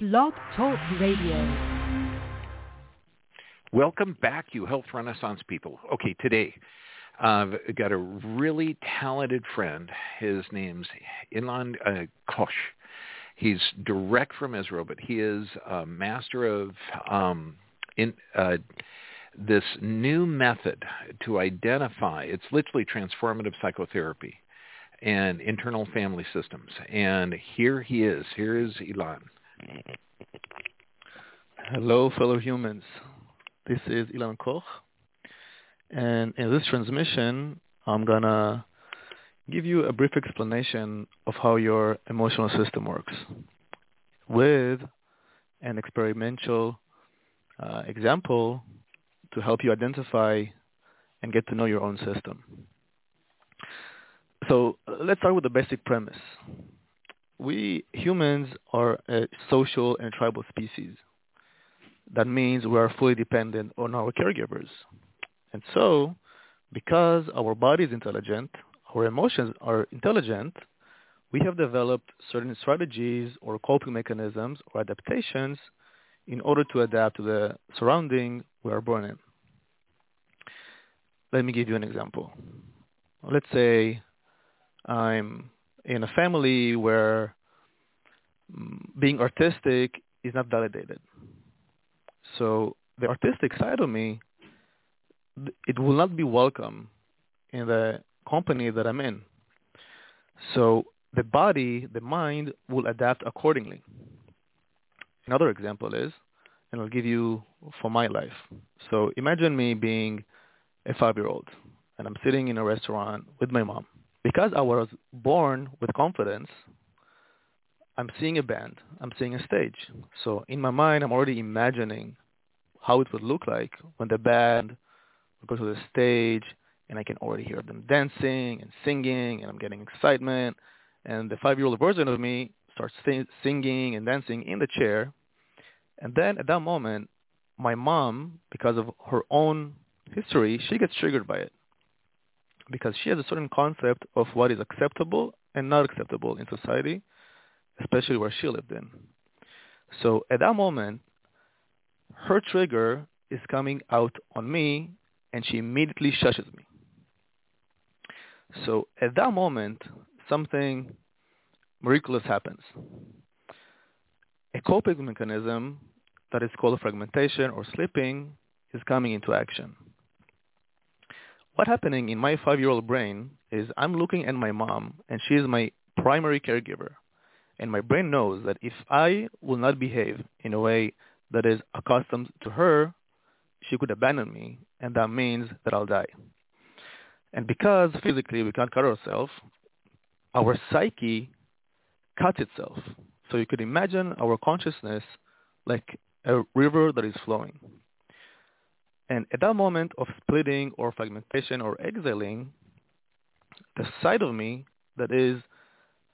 Blog Talk Radio. Welcome back, you health renaissance people. Okay, today I've got a really talented friend. His name's Ilan uh, Koch. He's direct from Israel, but he is a master of um, in, uh, this new method to identify. It's literally transformative psychotherapy and internal family systems. And here he is. Here is Ilan. Hello, fellow humans. This is Ilan Koch. And in this transmission, I'm going to give you a brief explanation of how your emotional system works with an experimental uh, example to help you identify and get to know your own system. So let's start with the basic premise. We humans are a social and tribal species that means we are fully dependent on our caregivers. And so, because our body is intelligent, our emotions are intelligent, we have developed certain strategies or coping mechanisms or adaptations in order to adapt to the surrounding we are born in. Let me give you an example. Let's say I'm in a family where mm, being artistic is not validated. So the artistic side of me, it will not be welcome in the company that I'm in. So the body, the mind will adapt accordingly. Another example is, and I'll give you for my life. So imagine me being a five-year-old and I'm sitting in a restaurant with my mom. Because I was born with confidence, I'm seeing a band, I'm seeing a stage. So in my mind, I'm already imagining how it would look like when the band goes go to the stage and I can already hear them dancing and singing and I'm getting excitement. And the five-year-old version of me starts sing- singing and dancing in the chair. And then at that moment, my mom, because of her own history, she gets triggered by it because she has a certain concept of what is acceptable and not acceptable in society, especially where she lived in. So at that moment, her trigger is coming out on me and she immediately shushes me. So at that moment, something miraculous happens. A coping mechanism that is called fragmentation or splitting is coming into action. What's happening in my five-year-old brain is I'm looking at my mom and she is my primary caregiver. And my brain knows that if I will not behave in a way that is accustomed to her, she could abandon me, and that means that I'll die. And because physically we can't cut ourselves, our psyche cuts itself. So you could imagine our consciousness like a river that is flowing. And at that moment of splitting or fragmentation or exiling, the side of me that is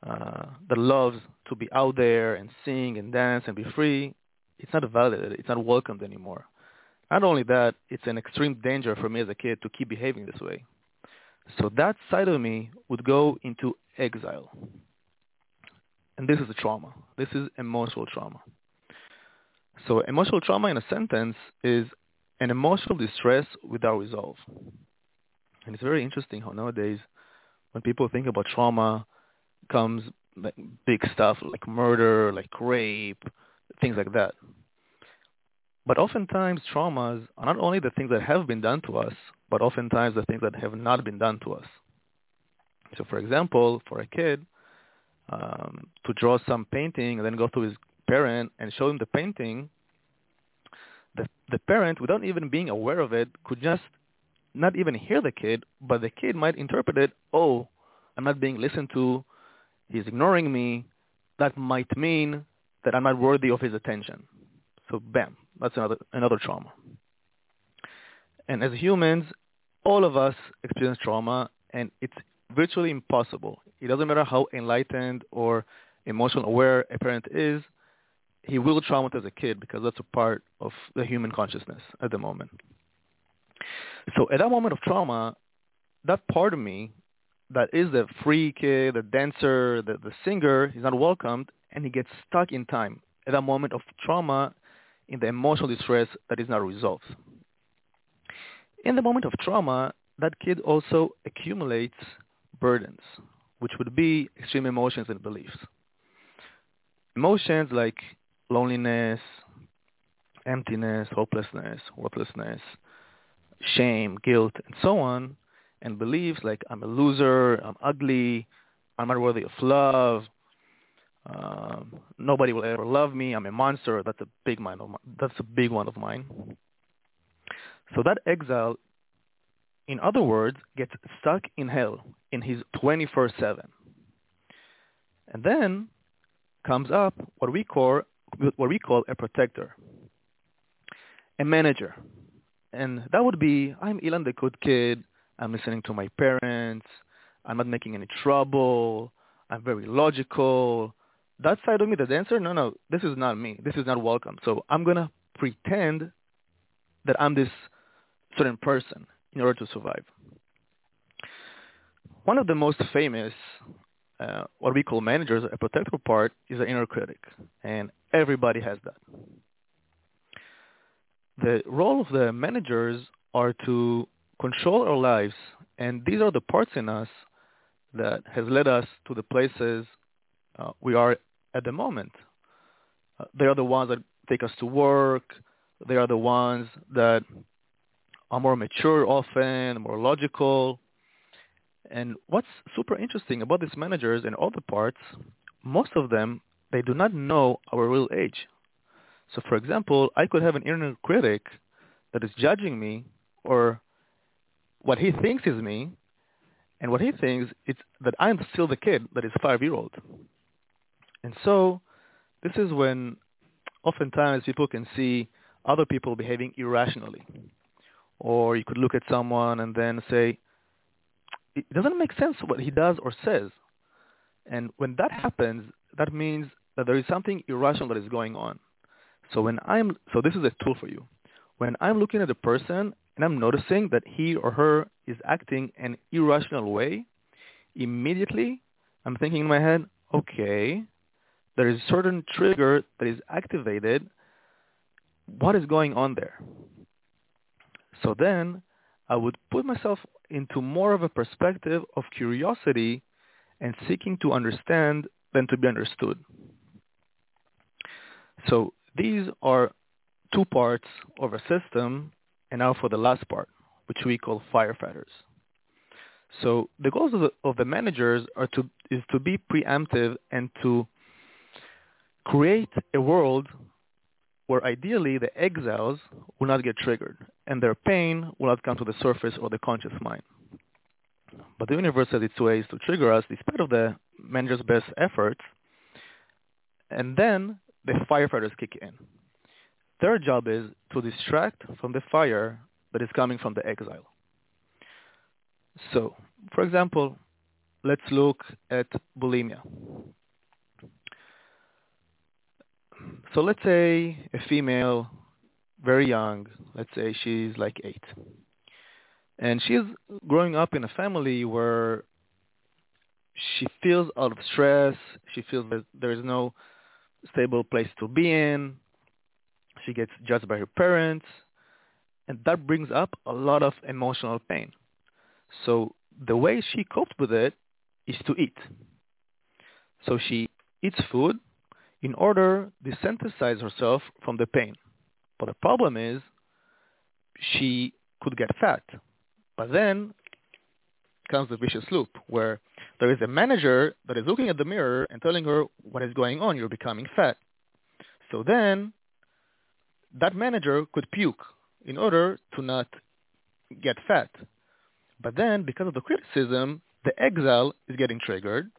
uh, that loves to be out there and sing and dance and be free it's not validated. It's not welcomed anymore. Not only that, it's an extreme danger for me as a kid to keep behaving this way. So that side of me would go into exile. And this is a trauma. This is emotional trauma. So emotional trauma in a sentence is an emotional distress without resolve. And it's very interesting how nowadays when people think about trauma comes like big stuff like murder, like rape, things like that. But oftentimes traumas are not only the things that have been done to us, but oftentimes the things that have not been done to us. So for example, for a kid, um, to draw some painting and then go to his parent and show him the painting, the, the parent, without even being aware of it, could just not even hear the kid, but the kid might interpret it, oh, I'm not being listened to, he's ignoring me. That might mean that I'm not worthy of his attention. So bam, that's another another trauma. And as humans, all of us experience trauma, and it's virtually impossible. It doesn't matter how enlightened or emotional aware a parent is, he will traumatize a kid because that's a part of the human consciousness at the moment. So at that moment of trauma, that part of me that is the free kid, the dancer, the, the singer, he's not welcomed, and he gets stuck in time. at that moment of trauma in the emotional distress that is not resolved. In the moment of trauma, that kid also accumulates burdens, which would be extreme emotions and beliefs. Emotions like loneliness, emptiness, hopelessness, worthlessness, shame, guilt, and so on, and beliefs like I'm a loser, I'm ugly, I'm not worthy of love, um, nobody will ever love me, I'm a monster. That's a big mind of that's a big one of mine. So that exile, in other words, gets stuck in hell in his 24/7, and then comes up what we call what we call a protector, a manager, and that would be I'm Ilan the good kid. I'm listening to my parents. I'm not making any trouble. I'm very logical. That side of me, the dancer, no, no, this is not me. This is not welcome. So I'm going to pretend that I'm this certain person in order to survive. One of the most famous, uh, what we call managers, a protector part, is the inner critic. And everybody has that. The role of the managers are to control our lives, and these are the parts in us that has led us to the places uh, we are at the moment. Uh, they are the ones that take us to work. They are the ones that are more mature often, more logical. And what's super interesting about these managers and all the parts, most of them, they do not know our real age. So for example, I could have an inner critic that is judging me or what he thinks is me, and what he thinks is that I'm still the kid that is five-year-old. And so this is when oftentimes people can see other people behaving irrationally. Or you could look at someone and then say, it doesn't make sense what he does or says. And when that happens, that means that there is something irrational that is going on. So when I'm, so this is a tool for you. When I'm looking at a person and I'm noticing that he or her is acting an irrational way, immediately I'm thinking in my head, okay, there is a certain trigger that is activated. What is going on there? So then I would put myself into more of a perspective of curiosity and seeking to understand than to be understood. So these are two parts of a system, and now for the last part, which we call firefighters. So the goals of the, of the managers are to is to be preemptive and to create a world where ideally the exiles will not get triggered and their pain will not come to the surface or the conscious mind. But the universe has its ways to trigger us despite of the manager's best efforts, and then the firefighters kick in. Their job is to distract from the fire that is coming from the exile. So, for example, let's look at bulimia. So let's say a female, very young, let's say she's like eight. And she's growing up in a family where she feels out of stress. She feels that there is no stable place to be in. She gets judged by her parents. And that brings up a lot of emotional pain. So the way she copes with it is to eat. So she eats food in order to desensitize herself from the pain. But the problem is she could get fat. But then comes the vicious loop where there is a manager that is looking at the mirror and telling her what is going on, you're becoming fat. So then that manager could puke in order to not get fat. But then because of the criticism, the exile is getting triggered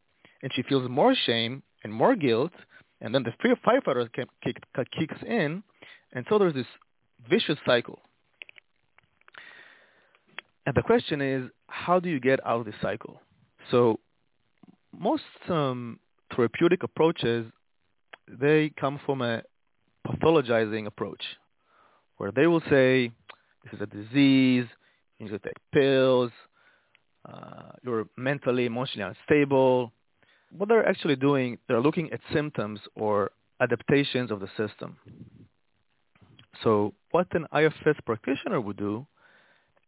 and she feels more shame and more guilt and then the fear firefighter kick, kicks in, and so there's this vicious cycle. And the question is, how do you get out of this cycle? So most um, therapeutic approaches, they come from a pathologizing approach, where they will say, this is a disease, you need to take pills, uh, you're mentally, emotionally unstable, what they're actually doing, they're looking at symptoms or adaptations of the system. So what an IFS practitioner would do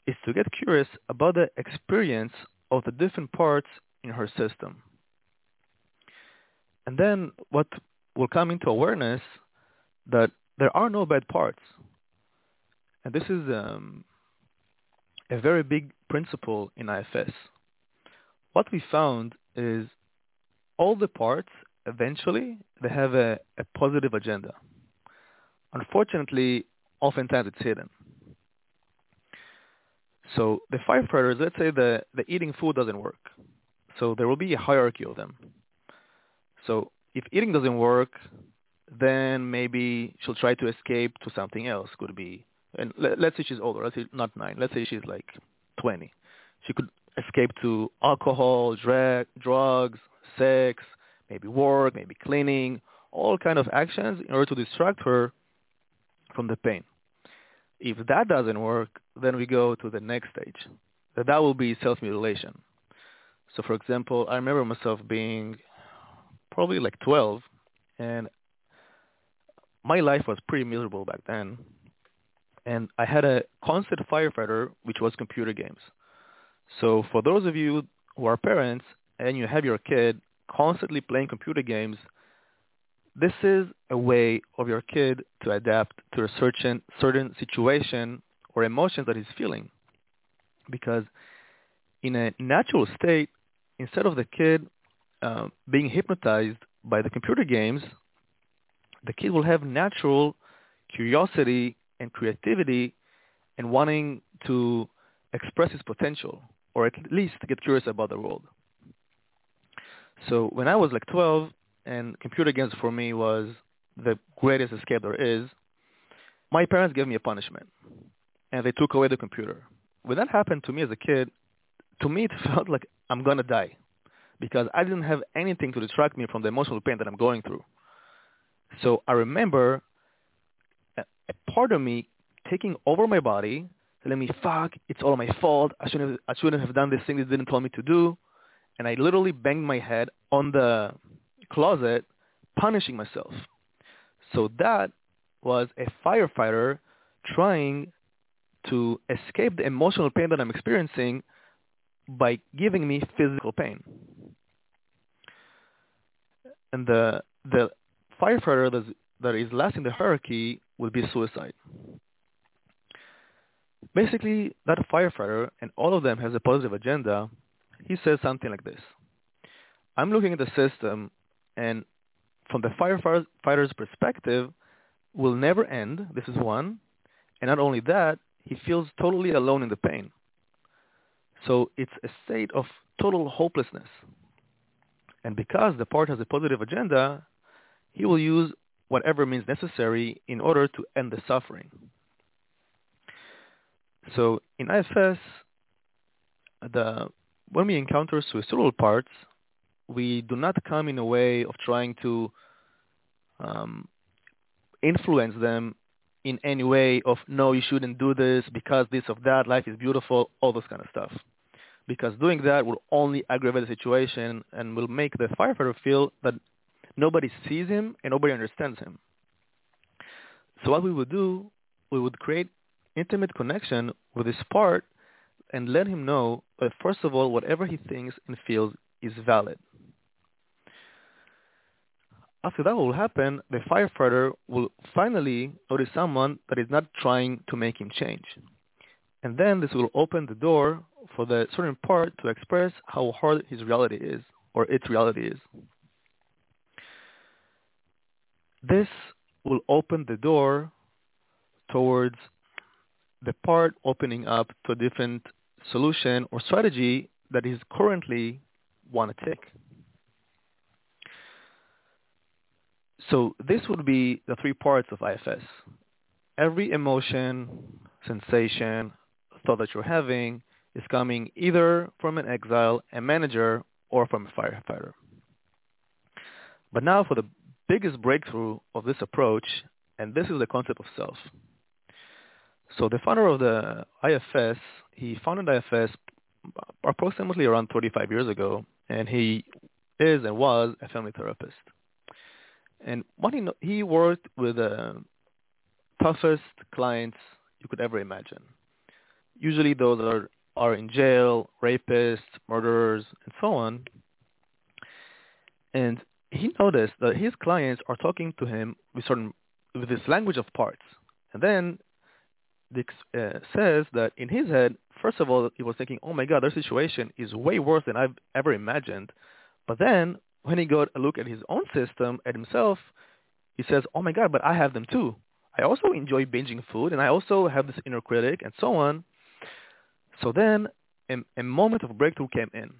is to get curious about the experience of the different parts in her system. And then what will come into awareness that there are no bad parts. And this is um, a very big principle in IFS. What we found is all the parts eventually they have a, a positive agenda. Unfortunately, oftentimes it's hidden. So the firefighters, let's say the, the eating food doesn't work. So there will be a hierarchy of them. So if eating doesn't work, then maybe she'll try to escape to something else. Could be, and let, us say she's older. Let's say not nine. Let's say she's like 20. She could escape to alcohol, drag, drugs, sex, maybe work, maybe cleaning, all kind of actions in order to distract her from the pain. If that doesn't work, then we go to the next stage. That that will be self-mutilation. So for example, I remember myself being probably like 12 and my life was pretty miserable back then. And I had a constant firefighter, which was computer games. So for those of you who are parents and you have your kid constantly playing computer games, this is a way of your kid to adapt to a certain certain situation or emotion that he's feeling. Because in a natural state, instead of the kid uh, being hypnotized by the computer games, the kid will have natural curiosity and creativity and wanting to express his potential or at least get curious about the world. So when I was like 12 and computer games for me was the greatest escape there is, my parents gave me a punishment and they took away the computer. When that happened to me as a kid, to me it felt like I'm going to die because I didn't have anything to distract me from the emotional pain that I'm going through. So I remember a, a part of me taking over my body, telling me, fuck, it's all my fault. I shouldn't, have, I shouldn't have done this thing they didn't tell me to do. And I literally banged my head on the closet, punishing myself. So that was a firefighter trying to escape the emotional pain that I'm experiencing by giving me physical pain. And the the firefighter that's, that is last in the hierarchy will be suicide. Basically, that firefighter, and all of them has a positive agenda, he says something like this. I'm looking at the system, and from the firefighter's perspective, will never end. This is one. And not only that, he feels totally alone in the pain. So it's a state of total hopelessness. And because the part has a positive agenda, he will use whatever means necessary in order to end the suffering. So in IFS, the, when we encounter suicidal parts, we do not come in a way of trying to um, influence them in any way of, no, you shouldn't do this because this of that, life is beautiful, all this kind of stuff. Because doing that will only aggravate the situation and will make the firefighter feel that nobody sees him and nobody understands him. So what we would do, we would create intimate connection with this part and let him know that first of all, whatever he thinks and feels is valid. After that will happen, the firefighter will finally notice someone that is not trying to make him change. And then this will open the door for the certain part to express how hard his reality is, or its reality is. This will open the door towards the part opening up to a different solution or strategy that is currently want to take. So this would be the three parts of IFS. Every emotion, sensation, thought that you're having is coming either from an exile, a manager, or from a firefighter. But now for the biggest breakthrough of this approach, and this is the concept of self. So the founder of the IFS, he founded IFS approximately around 35 years ago, and he is and was a family therapist. And what he, he worked with the toughest clients you could ever imagine. Usually those are, are in jail, rapists, murderers, and so on. And he noticed that his clients are talking to him with certain with this language of parts. And then Dick uh, says that in his head, first of all, he was thinking, "Oh my God, their situation is way worse than I've ever imagined." But then, when he got a look at his own system, at himself, he says, "Oh my God, but I have them too. I also enjoy binging food, and I also have this inner critic, and so on." So then, a, a moment of breakthrough came in.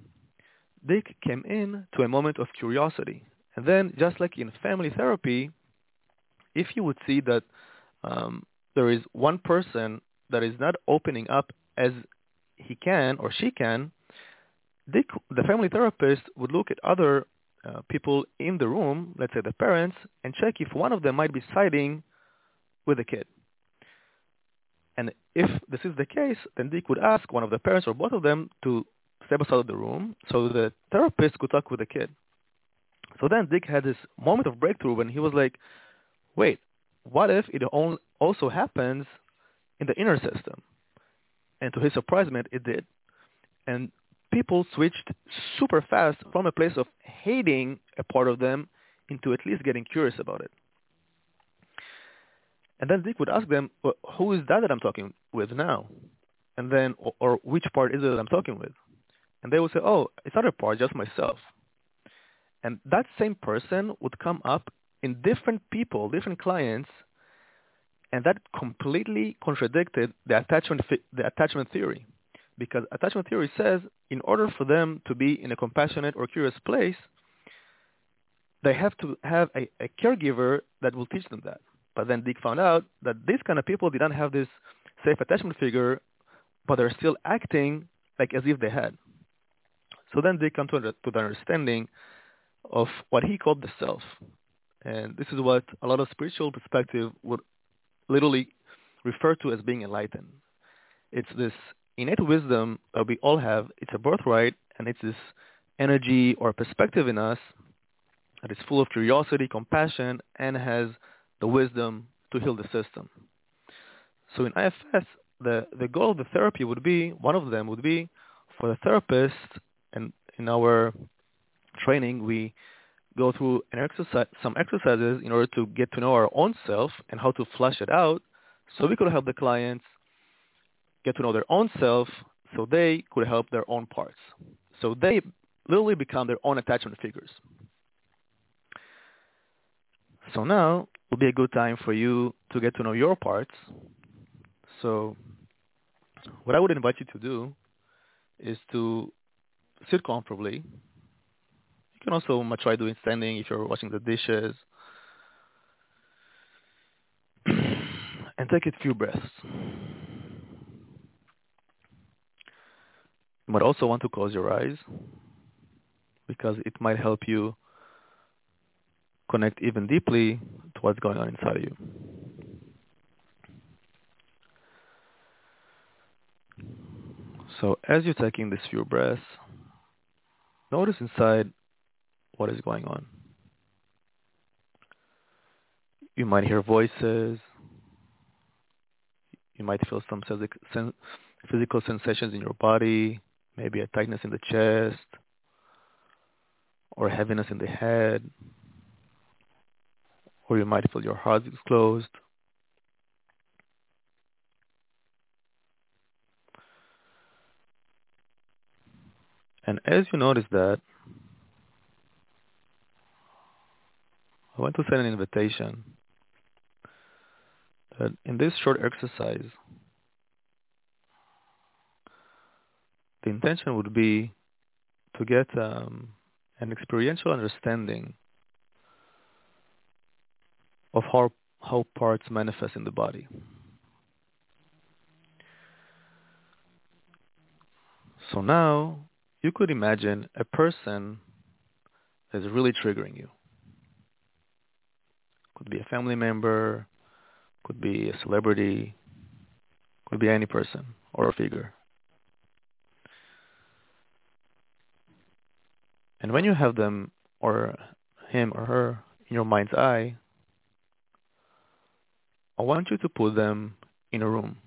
Dick came in to a moment of curiosity, and then, just like in family therapy, if you would see that um, there is one person that is not opening up as he can or she can, the family therapist would look at other uh, people in the room, let's say the parents, and check if one of them might be siding with the kid. And if this is the case, then Dick would ask one of the parents or both of them to step aside of the room so the therapist could talk with the kid. So then Dick had this moment of breakthrough when he was like, wait, what if it also happens in the inner system? And to his surprisement, it did. And people switched super fast from a place of hating a part of them into at least getting curious about it. And then Dick would ask them, well, who is that that I'm talking with now? And then, or, or which part is it that I'm talking with? And they would say, oh, it's not a part, just myself. And that same person would come up in different people, different clients, and that completely contradicted the attachment the attachment theory, because attachment theory says in order for them to be in a compassionate or curious place, they have to have a, a caregiver that will teach them that. But then Dick found out that these kind of people did not have this safe attachment figure, but they're still acting like as if they had. So then Dick come to, to the understanding of what he called the self, and this is what a lot of spiritual perspective would literally referred to as being enlightened. It's this innate wisdom that we all have. It's a birthright, and it's this energy or perspective in us that is full of curiosity, compassion, and has the wisdom to heal the system. So in IFS, the, the goal of the therapy would be, one of them would be for the therapist, and in our training, we go through an exercise, some exercises in order to get to know our own self and how to flush it out so we could help the clients get to know their own self so they could help their own parts. So they literally become their own attachment figures. So now will be a good time for you to get to know your parts. So what I would invite you to do is to sit comfortably you can also try doing standing if you're washing the dishes. and take a few breaths. You might also want to close your eyes because it might help you connect even deeply to what's going on inside of you. So as you're taking these few breaths, notice inside what is going on. You might hear voices. You might feel some physical sensations in your body, maybe a tightness in the chest or heaviness in the head. Or you might feel your heart is closed. And as you notice that, I want to send an invitation that in this short exercise, the intention would be to get um, an experiential understanding of how, how parts manifest in the body. So now you could imagine a person that is really triggering you. Could be a family member, could be a celebrity, could be any person or a figure. And when you have them or him or her in your mind's eye, I want you to put them in a room.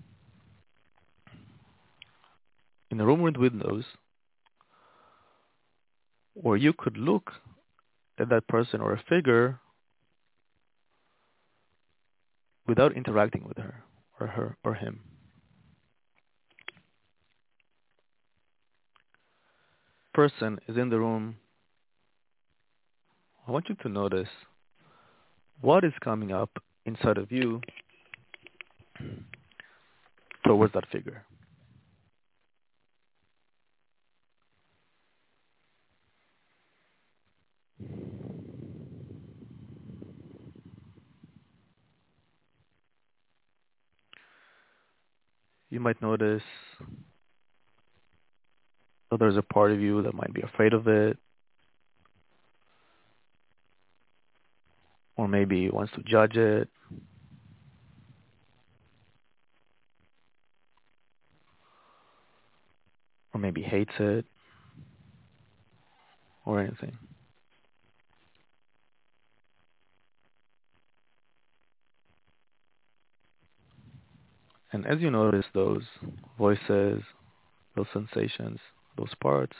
In a room with windows where you could look at that person or a figure without interacting with her or her or him. Person is in the room. I want you to notice what is coming up inside of you towards that figure. You might notice that there's a part of you that might be afraid of it, or maybe wants to judge it. Or maybe hates it or anything. And as you notice those voices, those sensations, those parts,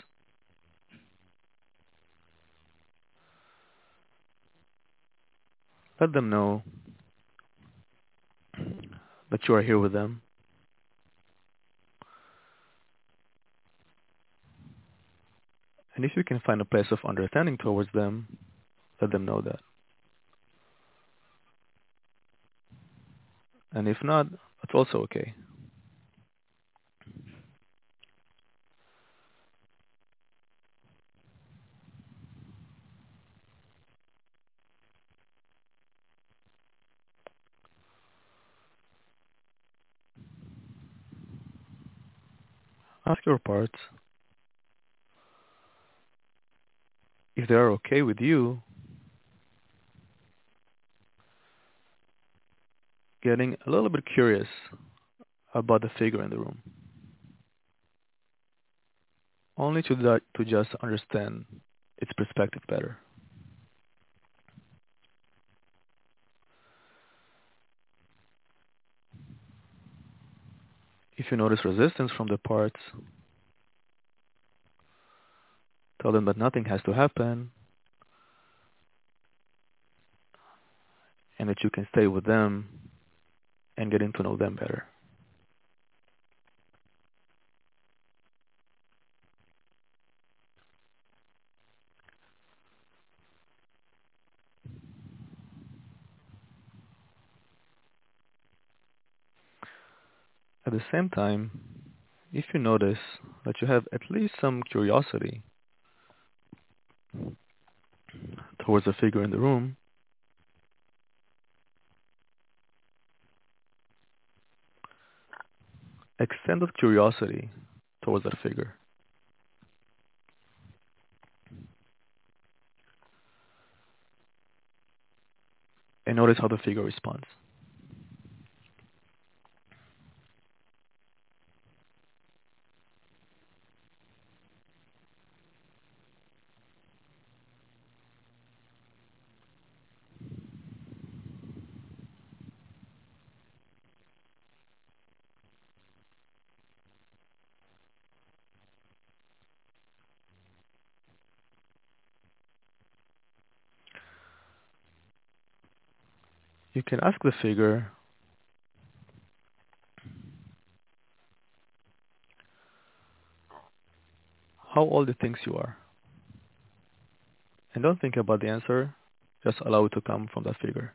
let them know that you are here with them. And if you can find a place of understanding towards them, let them know that. And if not, that's also okay. Ask your parts if they are okay with you getting a little bit curious about the figure in the room. Only to, that, to just understand its perspective better. If you notice resistance from the parts, tell them that nothing has to happen and that you can stay with them and getting to know them better. At the same time, if you notice that you have at least some curiosity towards the figure in the room, extended curiosity towards that figure. And notice how the figure responds. You can ask the figure how old it thinks you are. And don't think about the answer, just allow it to come from that figure.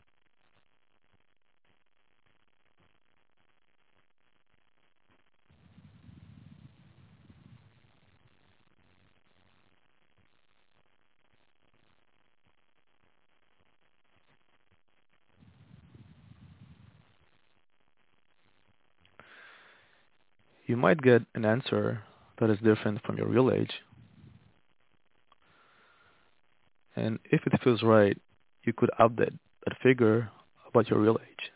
you might get an answer that is different from your real age. And if it feels right, you could update that figure about your real age.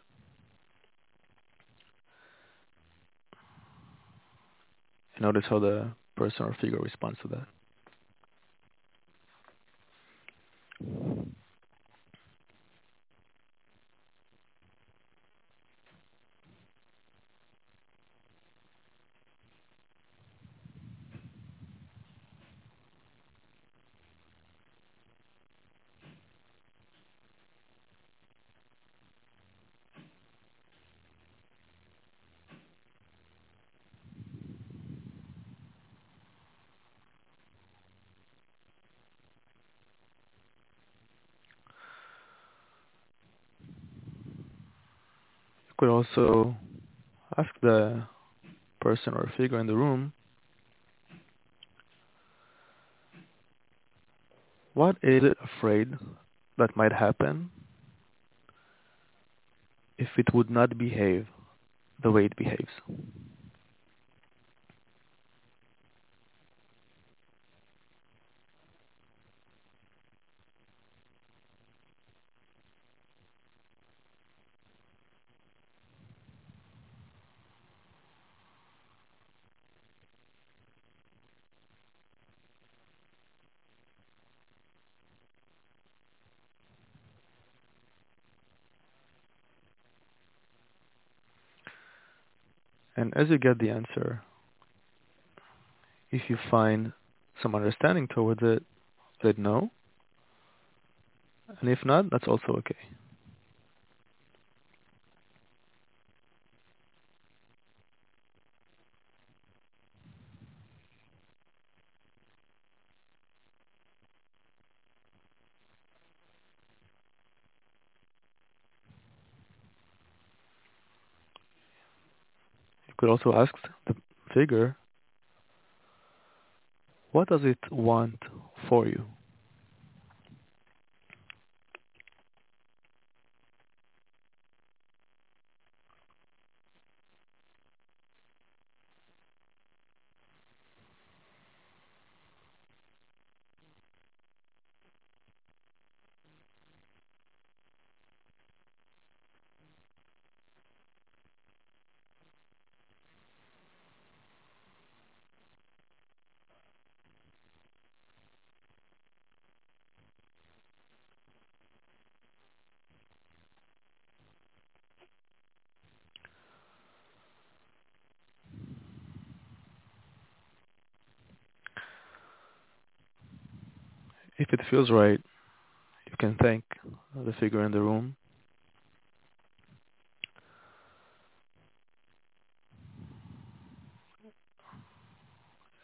And notice how the person or figure responds to that. Could also ask the person or figure in the room, what is it afraid that might happen if it would not behave the way it behaves? And as you get the answer, if you find some understanding towards it, let no. And if not, that's also okay. You could also ask the figure, what does it want for you? If it feels right, you can thank the figure in the room.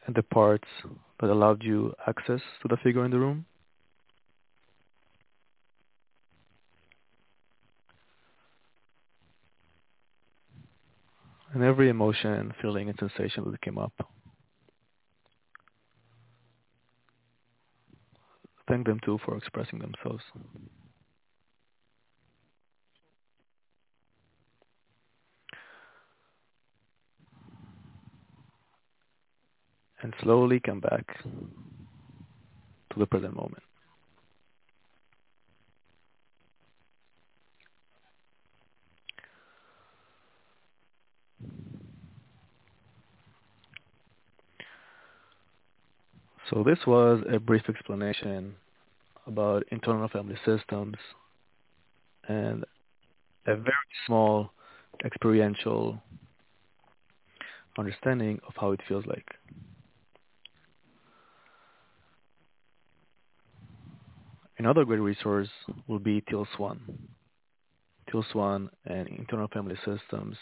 And the parts that allowed you access to the figure in the room. And every emotion, feeling, and sensation that came up. Thank them too for expressing themselves. And slowly come back to the present moment. So this was a brief explanation about internal family systems and a very small experiential understanding of how it feels like. Another great resource will be Teal Swan. Teal Swan and internal family systems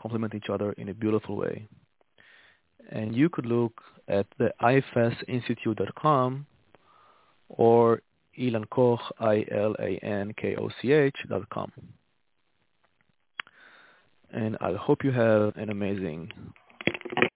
complement each other in a beautiful way. And you could look at the ifs-institute.com or Ilan Koch, I-L-A-N-K-O-C-H dot com. And I hope you have an amazing